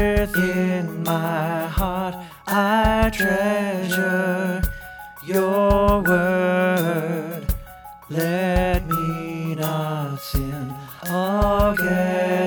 within my heart I treasure your word. Let me not sin again.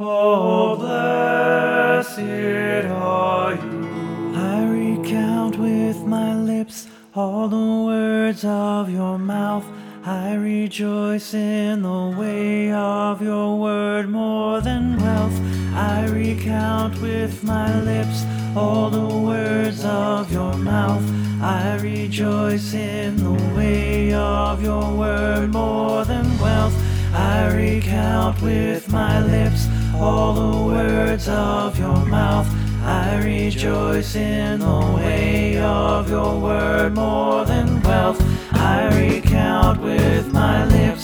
Oh, blessed are you. I recount with my lips all the words of your mouth. I rejoice in the way of your word more than wealth. I recount with my lips all the words of your mouth. I rejoice in the way of your word more than wealth. I recount with my lips all the words of your mouth. I rejoice in the way of your word more than wealth. I recount with my lips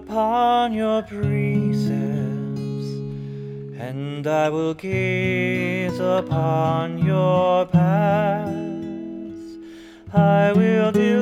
upon your precepts, and I will gaze upon your paths. I will do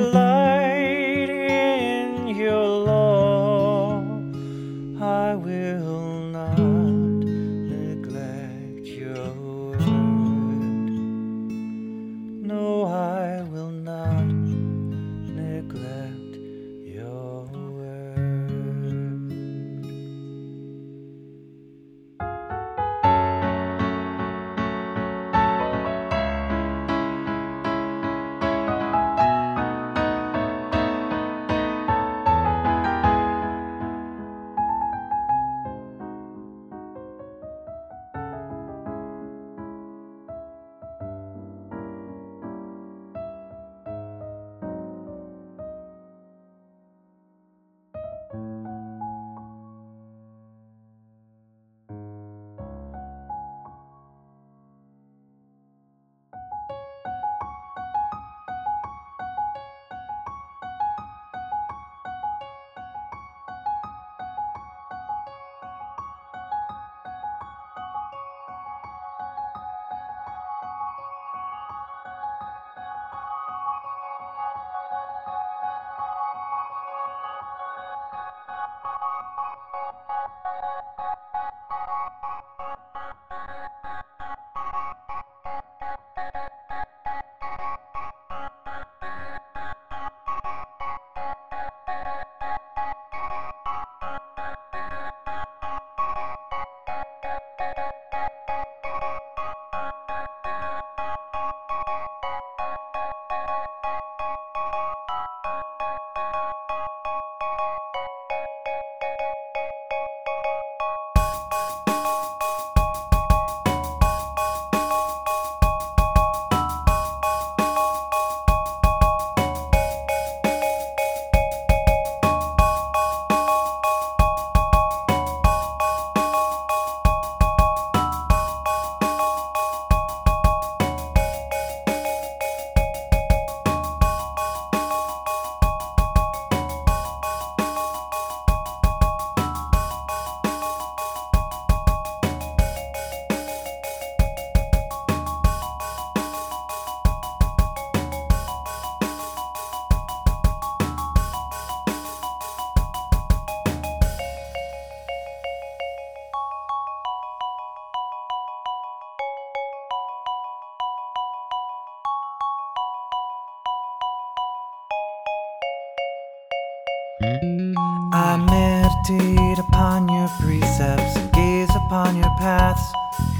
I meditate upon your precepts and gaze upon your paths.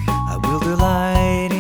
I will delight